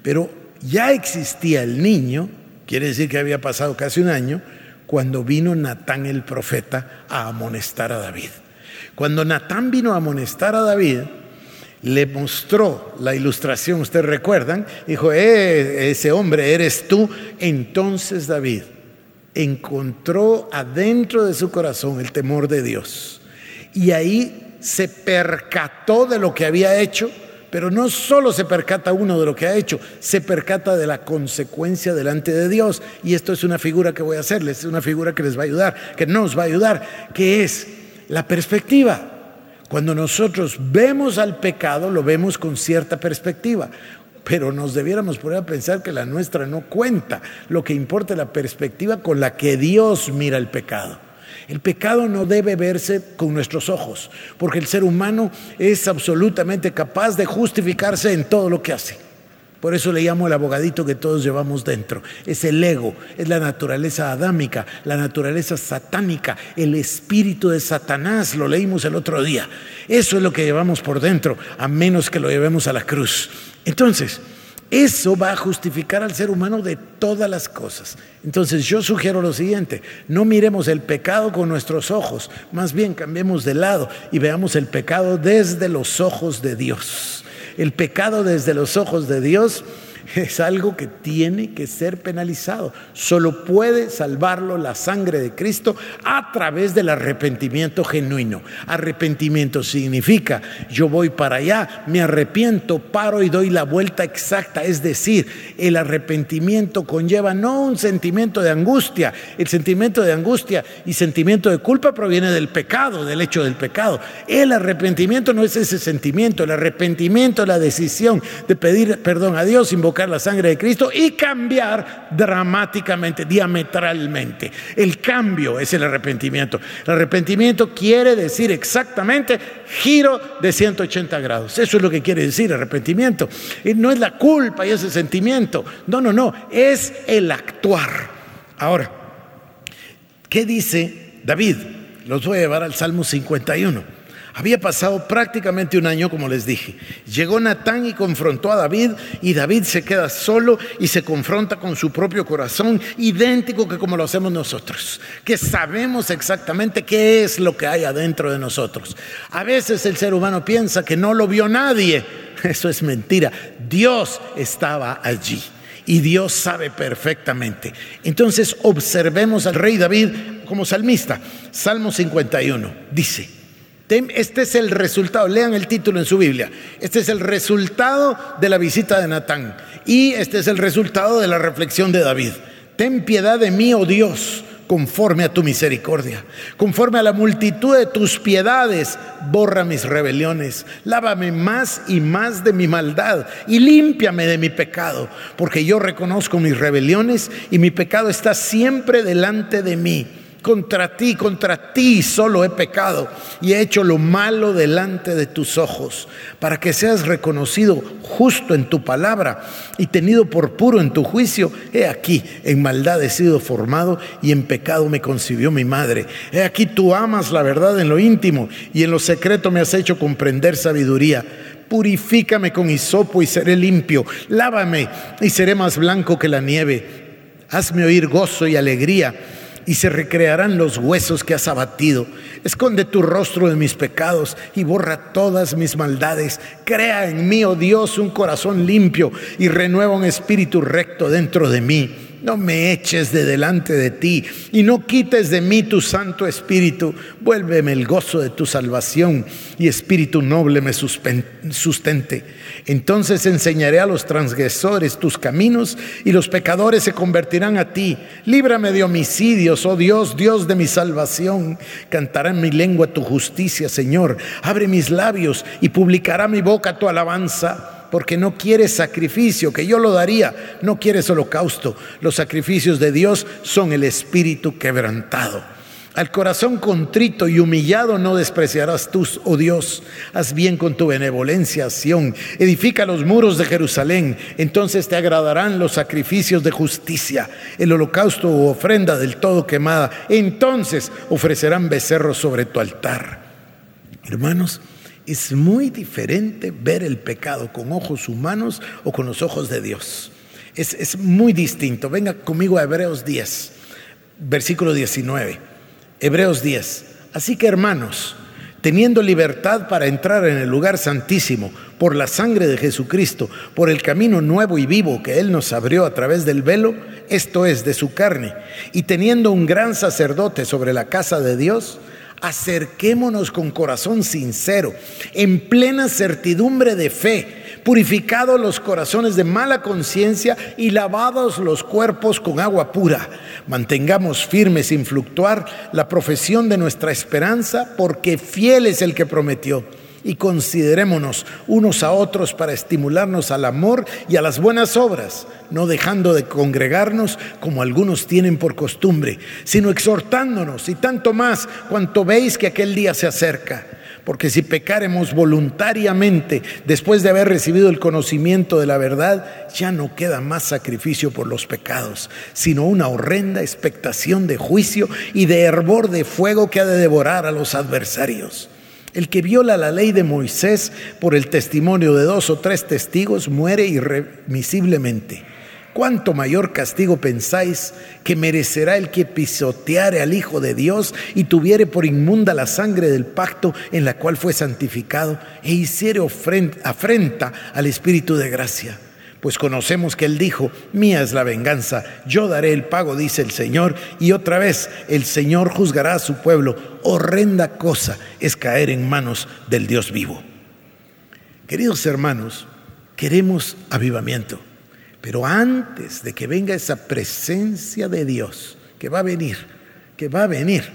Pero ya existía el niño, quiere decir que había pasado casi un año, cuando vino Natán el profeta a amonestar a David. Cuando Natán vino a amonestar a David, le mostró la ilustración, ustedes recuerdan, dijo, eh, ese hombre eres tú. Entonces David encontró adentro de su corazón el temor de Dios. Y ahí se percató de lo que había hecho, pero no solo se percata uno de lo que ha hecho, se percata de la consecuencia delante de Dios. Y esto es una figura que voy a hacerles, es una figura que les va a ayudar, que nos va a ayudar, que es la perspectiva. Cuando nosotros vemos al pecado, lo vemos con cierta perspectiva, pero nos debiéramos poner a pensar que la nuestra no cuenta. Lo que importa es la perspectiva con la que Dios mira el pecado. El pecado no debe verse con nuestros ojos, porque el ser humano es absolutamente capaz de justificarse en todo lo que hace. Por eso le llamo el abogadito que todos llevamos dentro. Es el ego, es la naturaleza adámica, la naturaleza satánica, el espíritu de Satanás, lo leímos el otro día. Eso es lo que llevamos por dentro, a menos que lo llevemos a la cruz. Entonces, eso va a justificar al ser humano de todas las cosas. Entonces yo sugiero lo siguiente, no miremos el pecado con nuestros ojos, más bien cambiemos de lado y veamos el pecado desde los ojos de Dios. El pecado desde los ojos de Dios es algo que tiene que ser penalizado. Solo puede salvarlo la sangre de Cristo a través del arrepentimiento genuino. Arrepentimiento significa yo voy para allá, me arrepiento, paro y doy la vuelta exacta. Es decir, el arrepentimiento conlleva no un sentimiento de angustia, el sentimiento de angustia y sentimiento de culpa proviene del pecado, del hecho del pecado. El arrepentimiento no es ese sentimiento, el arrepentimiento es la decisión de pedir perdón a Dios, invocar la sangre de Cristo y cambiar dramáticamente, diametralmente. El cambio es el arrepentimiento. El arrepentimiento quiere decir exactamente giro de 180 grados. Eso es lo que quiere decir arrepentimiento. No es la culpa y ese sentimiento. No, no, no. Es el actuar. Ahora, ¿qué dice David? Los voy a llevar al Salmo 51. Había pasado prácticamente un año, como les dije. Llegó Natán y confrontó a David y David se queda solo y se confronta con su propio corazón, idéntico que como lo hacemos nosotros, que sabemos exactamente qué es lo que hay adentro de nosotros. A veces el ser humano piensa que no lo vio nadie. Eso es mentira. Dios estaba allí y Dios sabe perfectamente. Entonces observemos al rey David como salmista. Salmo 51 dice, este es el resultado, lean el título en su Biblia. Este es el resultado de la visita de Natán y este es el resultado de la reflexión de David. Ten piedad de mí, oh Dios, conforme a tu misericordia, conforme a la multitud de tus piedades, borra mis rebeliones, lávame más y más de mi maldad y límpiame de mi pecado, porque yo reconozco mis rebeliones y mi pecado está siempre delante de mí contra ti, contra ti solo he pecado y he hecho lo malo delante de tus ojos, para que seas reconocido justo en tu palabra y tenido por puro en tu juicio. He aquí, en maldad he sido formado y en pecado me concibió mi madre. He aquí, tú amas la verdad en lo íntimo y en lo secreto me has hecho comprender sabiduría. Purifícame con hisopo y seré limpio. Lávame y seré más blanco que la nieve. Hazme oír gozo y alegría y se recrearán los huesos que has abatido. Esconde tu rostro de mis pecados y borra todas mis maldades. Crea en mí, oh Dios, un corazón limpio y renueva un espíritu recto dentro de mí. No me eches de delante de ti y no quites de mí tu Santo Espíritu. Vuélveme el gozo de tu salvación y Espíritu noble me sustente. Entonces enseñaré a los transgresores tus caminos y los pecadores se convertirán a ti. Líbrame de homicidios, oh Dios, Dios de mi salvación. Cantará en mi lengua tu justicia, Señor. Abre mis labios y publicará mi boca tu alabanza porque no quieres sacrificio, que yo lo daría, no quieres holocausto. Los sacrificios de Dios son el espíritu quebrantado. Al corazón contrito y humillado no despreciarás tú, oh Dios. Haz bien con tu benevolencia, Sión. Edifica los muros de Jerusalén. Entonces te agradarán los sacrificios de justicia, el holocausto u ofrenda del todo quemada. Entonces ofrecerán becerros sobre tu altar. Hermanos, es muy diferente ver el pecado con ojos humanos o con los ojos de Dios. Es, es muy distinto. Venga conmigo a Hebreos 10, versículo 19. Hebreos 10. Así que hermanos, teniendo libertad para entrar en el lugar santísimo por la sangre de Jesucristo, por el camino nuevo y vivo que Él nos abrió a través del velo, esto es, de su carne, y teniendo un gran sacerdote sobre la casa de Dios, acerquémonos con corazón sincero, en plena certidumbre de fe, purificados los corazones de mala conciencia y lavados los cuerpos con agua pura. Mantengamos firme sin fluctuar la profesión de nuestra esperanza, porque fiel es el que prometió y considerémonos unos a otros para estimularnos al amor y a las buenas obras, no dejando de congregarnos como algunos tienen por costumbre, sino exhortándonos y tanto más cuanto veis que aquel día se acerca. Porque si pecaremos voluntariamente después de haber recibido el conocimiento de la verdad, ya no queda más sacrificio por los pecados, sino una horrenda expectación de juicio y de hervor de fuego que ha de devorar a los adversarios. El que viola la ley de Moisés por el testimonio de dos o tres testigos muere irremisiblemente. ¿Cuánto mayor castigo pensáis que merecerá el que pisoteare al Hijo de Dios y tuviere por inmunda la sangre del pacto en la cual fue santificado e hiciere afrenta al Espíritu de gracia? Pues conocemos que Él dijo, mía es la venganza, yo daré el pago, dice el Señor, y otra vez el Señor juzgará a su pueblo. Horrenda cosa es caer en manos del Dios vivo. Queridos hermanos, queremos avivamiento, pero antes de que venga esa presencia de Dios, que va a venir, que va a venir,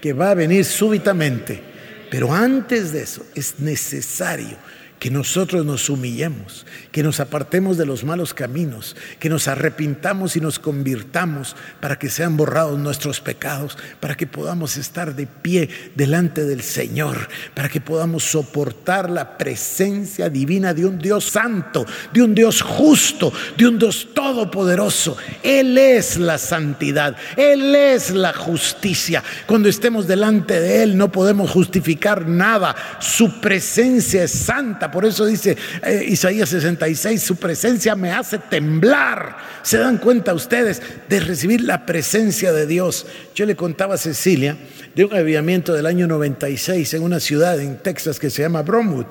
que va a venir súbitamente, pero antes de eso es necesario que nosotros nos humillemos, que nos apartemos de los malos caminos, que nos arrepintamos y nos convirtamos para que sean borrados nuestros pecados, para que podamos estar de pie delante del Señor, para que podamos soportar la presencia divina de un Dios santo, de un Dios justo, de un Dios todopoderoso. Él es la santidad, Él es la justicia. Cuando estemos delante de Él no podemos justificar nada, su presencia es santa por eso dice eh, Isaías 66, su presencia me hace temblar. ¿Se dan cuenta ustedes de recibir la presencia de Dios? Yo le contaba a Cecilia de un avivamiento del año 96 en una ciudad en Texas que se llama Bromwood.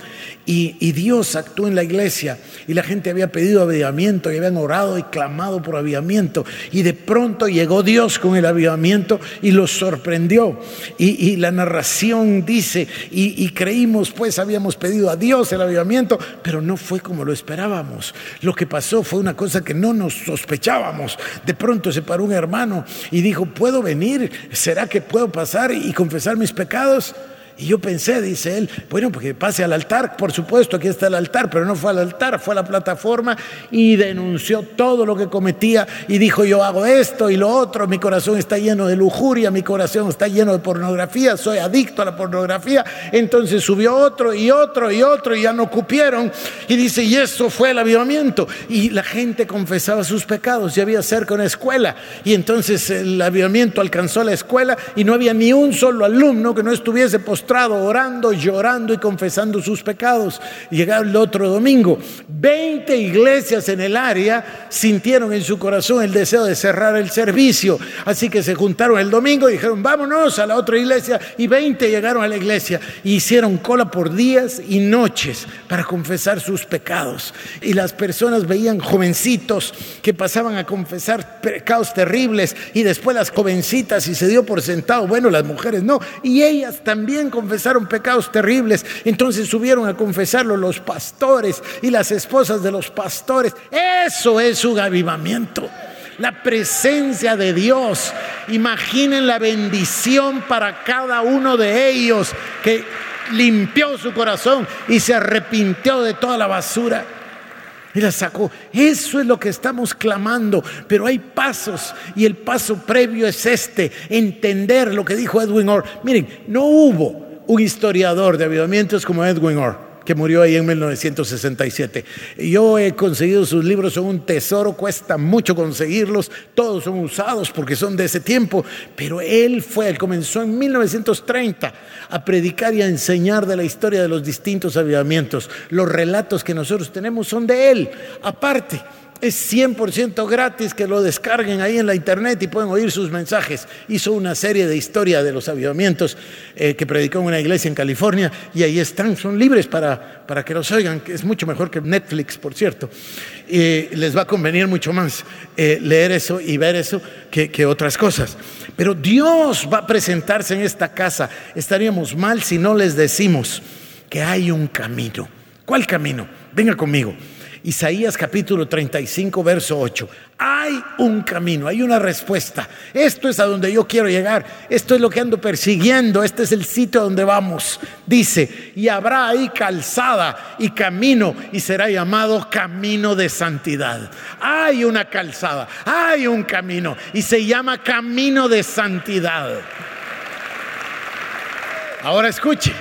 Y, Dios actuó en la iglesia y la gente había pedido avivamiento y habían orado y clamado por avivamiento. Y de pronto llegó Dios con el avivamiento y los sorprendió. Y, la narración dice, y creímos pues, habíamos pedido a Dios el avivamiento, pero no fue como lo esperábamos. Lo que pasó fue una cosa que no nos sospechábamos. De pronto se paró un hermano y dijo, ¿puedo venir? ¿Será que puedo pasar y confesar mis pecados? Y yo pensé, dice él, bueno, porque pase al altar, por supuesto, aquí está el altar, pero no fue al altar, fue a la plataforma y denunció todo lo que cometía y dijo, yo hago esto y lo otro, mi corazón está lleno de lujuria, mi corazón está lleno de pornografía, soy adicto a la pornografía. Entonces subió otro y otro y otro y ya no cupieron. Y dice, y eso fue el avivamiento. Y la gente confesaba sus pecados y había cerca una escuela. Y entonces el avivamiento alcanzó la escuela y no había ni un solo alumno que no estuviese orando, llorando y confesando sus pecados. Llegaron el otro domingo. Veinte iglesias en el área sintieron en su corazón el deseo de cerrar el servicio. Así que se juntaron el domingo y dijeron, vámonos a la otra iglesia. Y veinte llegaron a la iglesia y hicieron cola por días y noches para confesar sus pecados. Y las personas veían jovencitos que pasaban a confesar pecados terribles y después las jovencitas y se dio por sentado, bueno, las mujeres no. Y ellas también confesaron pecados terribles, entonces subieron a confesarlo los pastores y las esposas de los pastores. Eso es un avivamiento. La presencia de Dios. Imaginen la bendición para cada uno de ellos que limpió su corazón y se arrepintió de toda la basura y la sacó. Eso es lo que estamos clamando, pero hay pasos y el paso previo es este, entender lo que dijo Edwin Orr. Miren, no hubo un historiador de avivamientos como Edwin Orr, que murió ahí en 1967. Yo he conseguido sus libros, son un tesoro, cuesta mucho conseguirlos, todos son usados porque son de ese tiempo, pero él fue, él comenzó en 1930 a predicar y a enseñar de la historia de los distintos avivamientos. Los relatos que nosotros tenemos son de él, aparte. Es 100% gratis que lo descarguen ahí en la internet y pueden oír sus mensajes. Hizo una serie de historia de los avivamientos eh, que predicó en una iglesia en California y ahí están, son libres para, para que los oigan, que es mucho mejor que Netflix, por cierto. Y les va a convenir mucho más eh, leer eso y ver eso que, que otras cosas. Pero Dios va a presentarse en esta casa. Estaríamos mal si no les decimos que hay un camino. ¿Cuál camino? Venga conmigo. Isaías capítulo 35, verso 8. Hay un camino, hay una respuesta. Esto es a donde yo quiero llegar. Esto es lo que ando persiguiendo. Este es el sitio donde vamos. Dice, y habrá ahí calzada y camino y será llamado camino de santidad. Hay una calzada, hay un camino y se llama camino de santidad. Ahora escuche.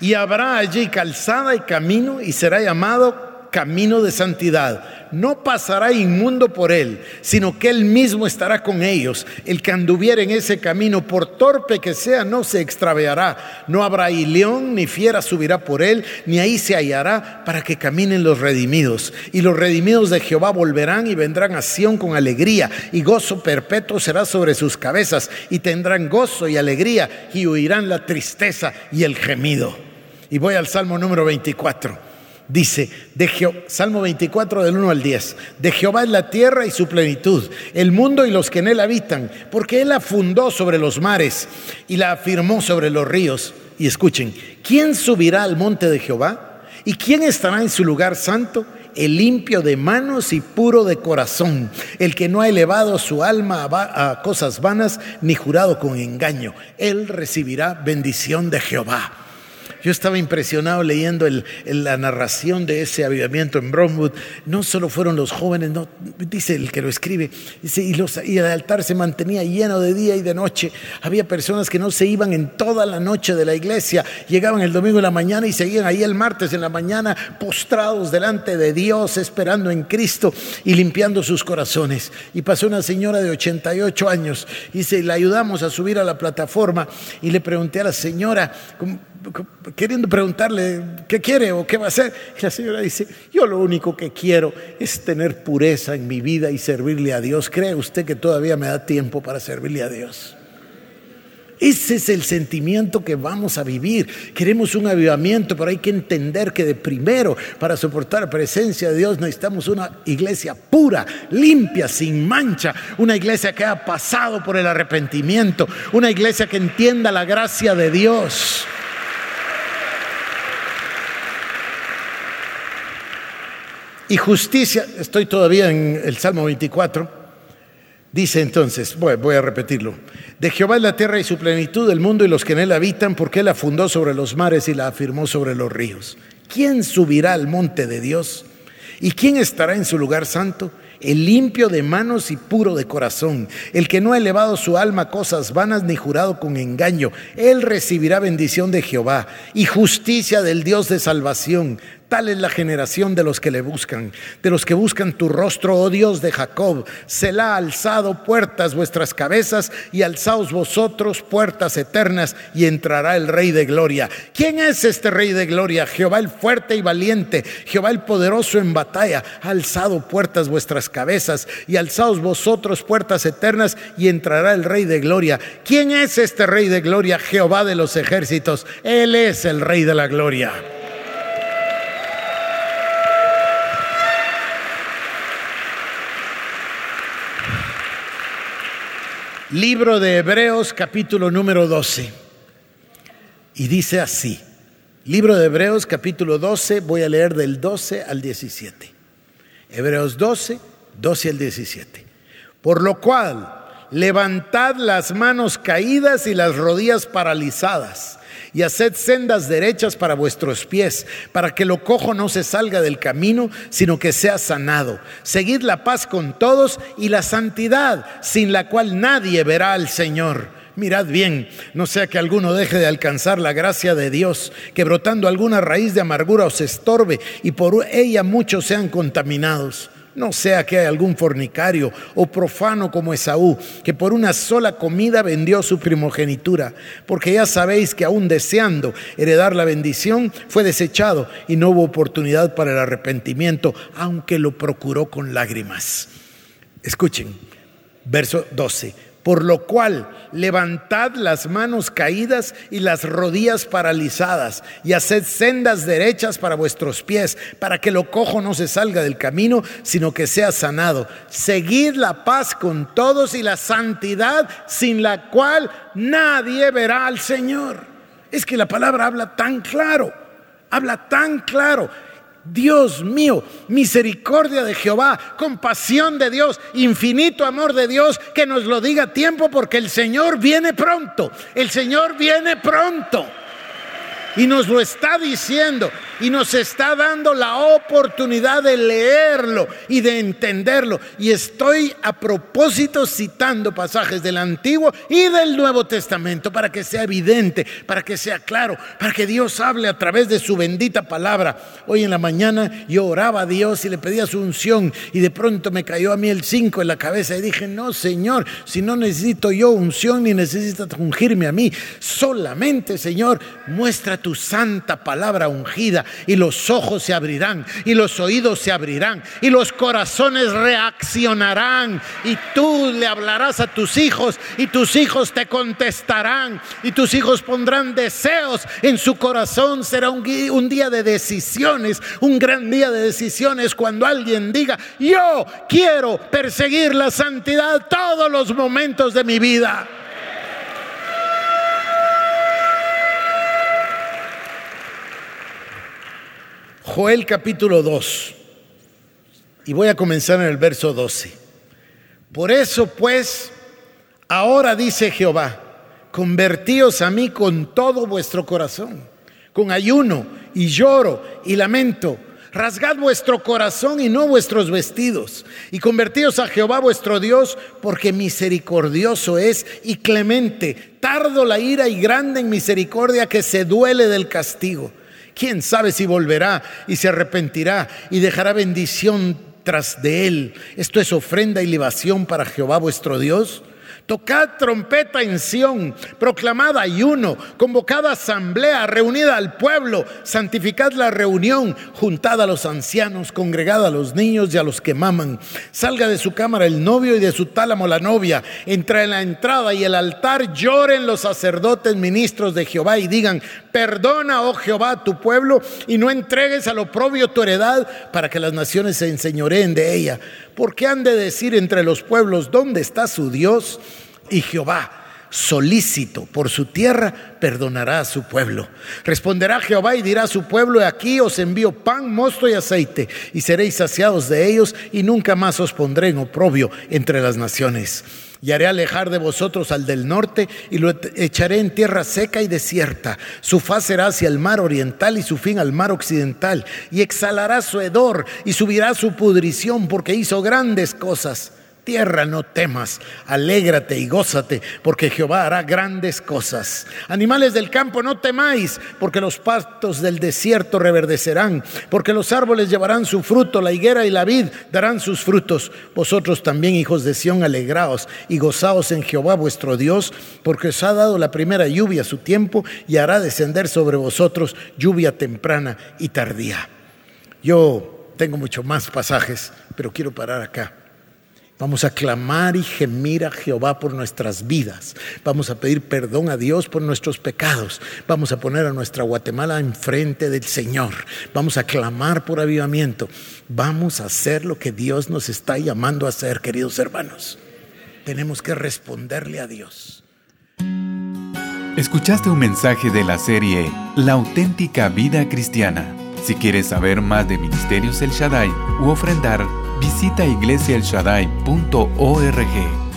Y habrá allí calzada y camino y será llamado camino de santidad. No pasará inmundo por él, sino que él mismo estará con ellos. El que anduviera en ese camino, por torpe que sea, no se extraviará. No habrá león ni fiera subirá por él, ni ahí se hallará para que caminen los redimidos. Y los redimidos de Jehová volverán y vendrán a Sión con alegría, y gozo perpetuo será sobre sus cabezas, y tendrán gozo y alegría, y huirán la tristeza y el gemido. Y voy al Salmo número 24. Dice, de Salmo 24 del 1 al 10, de Jehová es la tierra y su plenitud, el mundo y los que en él habitan, porque él la fundó sobre los mares y la afirmó sobre los ríos. Y escuchen, ¿quién subirá al monte de Jehová? ¿Y quién estará en su lugar santo? El limpio de manos y puro de corazón, el que no ha elevado su alma a cosas vanas ni jurado con engaño. Él recibirá bendición de Jehová. Yo estaba impresionado leyendo la narración de ese avivamiento en Bromwood. No solo fueron los jóvenes, dice el que lo escribe, dice, y, y el altar se mantenía lleno de día y de noche. Había personas que no se iban en toda la noche de la iglesia, llegaban el domingo en la mañana y seguían ahí el martes en la mañana postrados delante de Dios, esperando en Cristo y limpiando sus corazones. Y pasó una señora de 88 años, se la ayudamos a subir a la plataforma y le pregunté a la señora, queriendo preguntarle qué quiere o qué va a hacer. Y la señora dice, yo lo único que quiero es tener pureza en mi vida y servirle a Dios. ¿Cree usted que todavía me da tiempo para servirle a Dios? Ese es el sentimiento que vamos a vivir. Queremos un avivamiento, pero hay que entender que de primero, para soportar la presencia de Dios, necesitamos una iglesia pura, limpia, sin mancha, una iglesia que ha pasado por el arrepentimiento, una iglesia que entienda la gracia de Dios. Y justicia, estoy todavía en el Salmo 24, dice entonces, voy, a repetirlo, de Jehová es la tierra y su plenitud, el mundo y los que en él habitan, porque él la fundó sobre los mares y la afirmó sobre los ríos. ¿Quién subirá al monte de Dios? ¿Y quién estará en su lugar santo? el limpio de manos y puro de corazón, el que no ha elevado su alma a cosas vanas ni jurado con engaño, él recibirá bendición de Jehová y justicia del Dios de salvación. Tal es la generación de los que le buscan, de los que buscan tu rostro, oh Dios de Jacob. Se ha alzado puertas vuestras cabezas y alzaos vosotros puertas eternas y entrará el Rey de Gloria. ¿Quién es este Rey de Gloria? Jehová el fuerte y valiente, Jehová el poderoso en batalla. Alzado puertas vuestras cabezas y alzaos vosotros puertas eternas y entrará el Rey de Gloria. ¿Quién es este Rey de Gloria? Jehová de los ejércitos. Él es el Rey de la Gloria. Libro de Hebreos capítulo número 12. Y dice así, libro de Hebreos capítulo 12, voy a leer del 12 al 17. Hebreos 12, 12 al 17. Por lo cual, levantad las manos caídas y las rodillas paralizadas y haced sendas derechas para vuestros pies, para que lo cojo no se salga del camino, sino que sea sanado. Seguid la paz con todos y la santidad, sin la cual nadie verá al Señor. Mirad bien, no sea que alguno deje de alcanzar la gracia de Dios, que brotando alguna raíz de amargura os estorbe y por ella muchos sean contaminados. No sea que haya algún fornicario o profano como Esaú, que por una sola comida vendió su primogenitura, porque ya sabéis que aún deseando heredar la bendición, fue desechado y no hubo oportunidad para el arrepentimiento, aunque lo procuró con lágrimas. Escuchen, verso 12 por lo cual, levantad las manos caídas y las rodillas paralizadas, y haced sendas derechas para vuestros pies, para que lo cojo no se salga del camino, sino que sea sanado. Seguid la paz con todos y la santidad, sin la cual nadie verá al Señor. Es que la palabra habla tan claro, habla tan claro. Dios mío, misericordia de Jehová, compasión de Dios, infinito amor de Dios, que nos lo diga a tiempo porque el Señor viene pronto, el Señor viene pronto. Y nos lo está diciendo y nos está dando la oportunidad de leerlo y de entenderlo. Y estoy a propósito citando pasajes del Antiguo y del Nuevo Testamento para que sea evidente, para que sea claro, para que Dios hable a través de su bendita palabra. Hoy en la mañana yo oraba a Dios y le pedía su unción y de pronto me cayó a mí el 5 en la cabeza y dije, no Señor, si no necesito yo unción ni necesitas ungirme a mí, solamente Señor, muestra tu santa palabra ungida y los ojos se abrirán y los oídos se abrirán y los corazones reaccionarán y tú le hablarás a tus hijos y tus hijos te contestarán y tus hijos pondrán deseos en su corazón. Será un, día de decisiones, un gran día de decisiones cuando alguien diga, yo quiero perseguir la santidad todos los momentos de mi vida. Joel capítulo 2. Y voy a comenzar en el verso 12. Por eso pues, ahora dice Jehová, convertíos a mí con todo vuestro corazón con ayuno y lloro y lamento. Rasgad vuestro corazón y no vuestros vestidos, y convertíos a Jehová vuestro Dios, porque misericordioso es y clemente, tardo la ira y grande en misericordia que se duele del castigo. ¿Quién sabe si volverá y se arrepentirá y dejará bendición tras de él? Esto es ofrenda y libación para Jehová vuestro Dios. Tocad trompeta en Sión, proclamad ayuno, convocad asamblea, reunida al pueblo, santificad la reunión, juntad a los ancianos, congregad a los niños y a los que maman. Salga de su cámara el novio y de su tálamo la novia. Entra en la entrada y el altar lloren los sacerdotes ministros de Jehová y digan, perdona, oh Jehová, tu pueblo y no entregues al oprobio tu heredad para que las naciones se enseñoreen de ella. Porque han de decir entre los pueblos, ¿dónde está su Dios? Y Jehová, solícito por su tierra, perdonará a su pueblo. Responderá Jehová y dirá a su pueblo, aquí os envío pan, mosto y aceite, y seréis saciados de ellos, y nunca más os pondré en oprobio entre las naciones. Y haré alejar de vosotros al del norte y lo echaré en tierra seca y desierta. Su faz será hacia el mar oriental y su fin al mar occidental. Y exhalará su hedor y subirá su pudrición porque hizo grandes cosas tierra no temas, alégrate y gózate, porque Jehová hará grandes cosas. Animales del campo, no temáis, porque los pastos del desierto reverdecerán, porque los árboles llevarán su fruto, la higuera y la vid darán sus frutos. Vosotros también, hijos de Sión, alegraos y gozaos en Jehová vuestro Dios, porque os ha dado la primera lluvia a su tiempo y hará descender sobre vosotros lluvia temprana y tardía. Yo tengo mucho más pasajes, pero quiero parar acá. Vamos a clamar y gemir a Jehová por nuestras vidas. Vamos a pedir perdón a Dios por nuestros pecados. Vamos a poner a nuestra Guatemala enfrente del Señor. Vamos a clamar por avivamiento. Vamos a hacer lo que Dios nos está llamando a hacer, queridos hermanos. Tenemos que responderle a Dios. Escuchaste un mensaje de la serie La auténtica vida cristiana. Si quieres saber más de Ministerios El Shaddai u ofrendar, visita iglesiaelshaddai.org.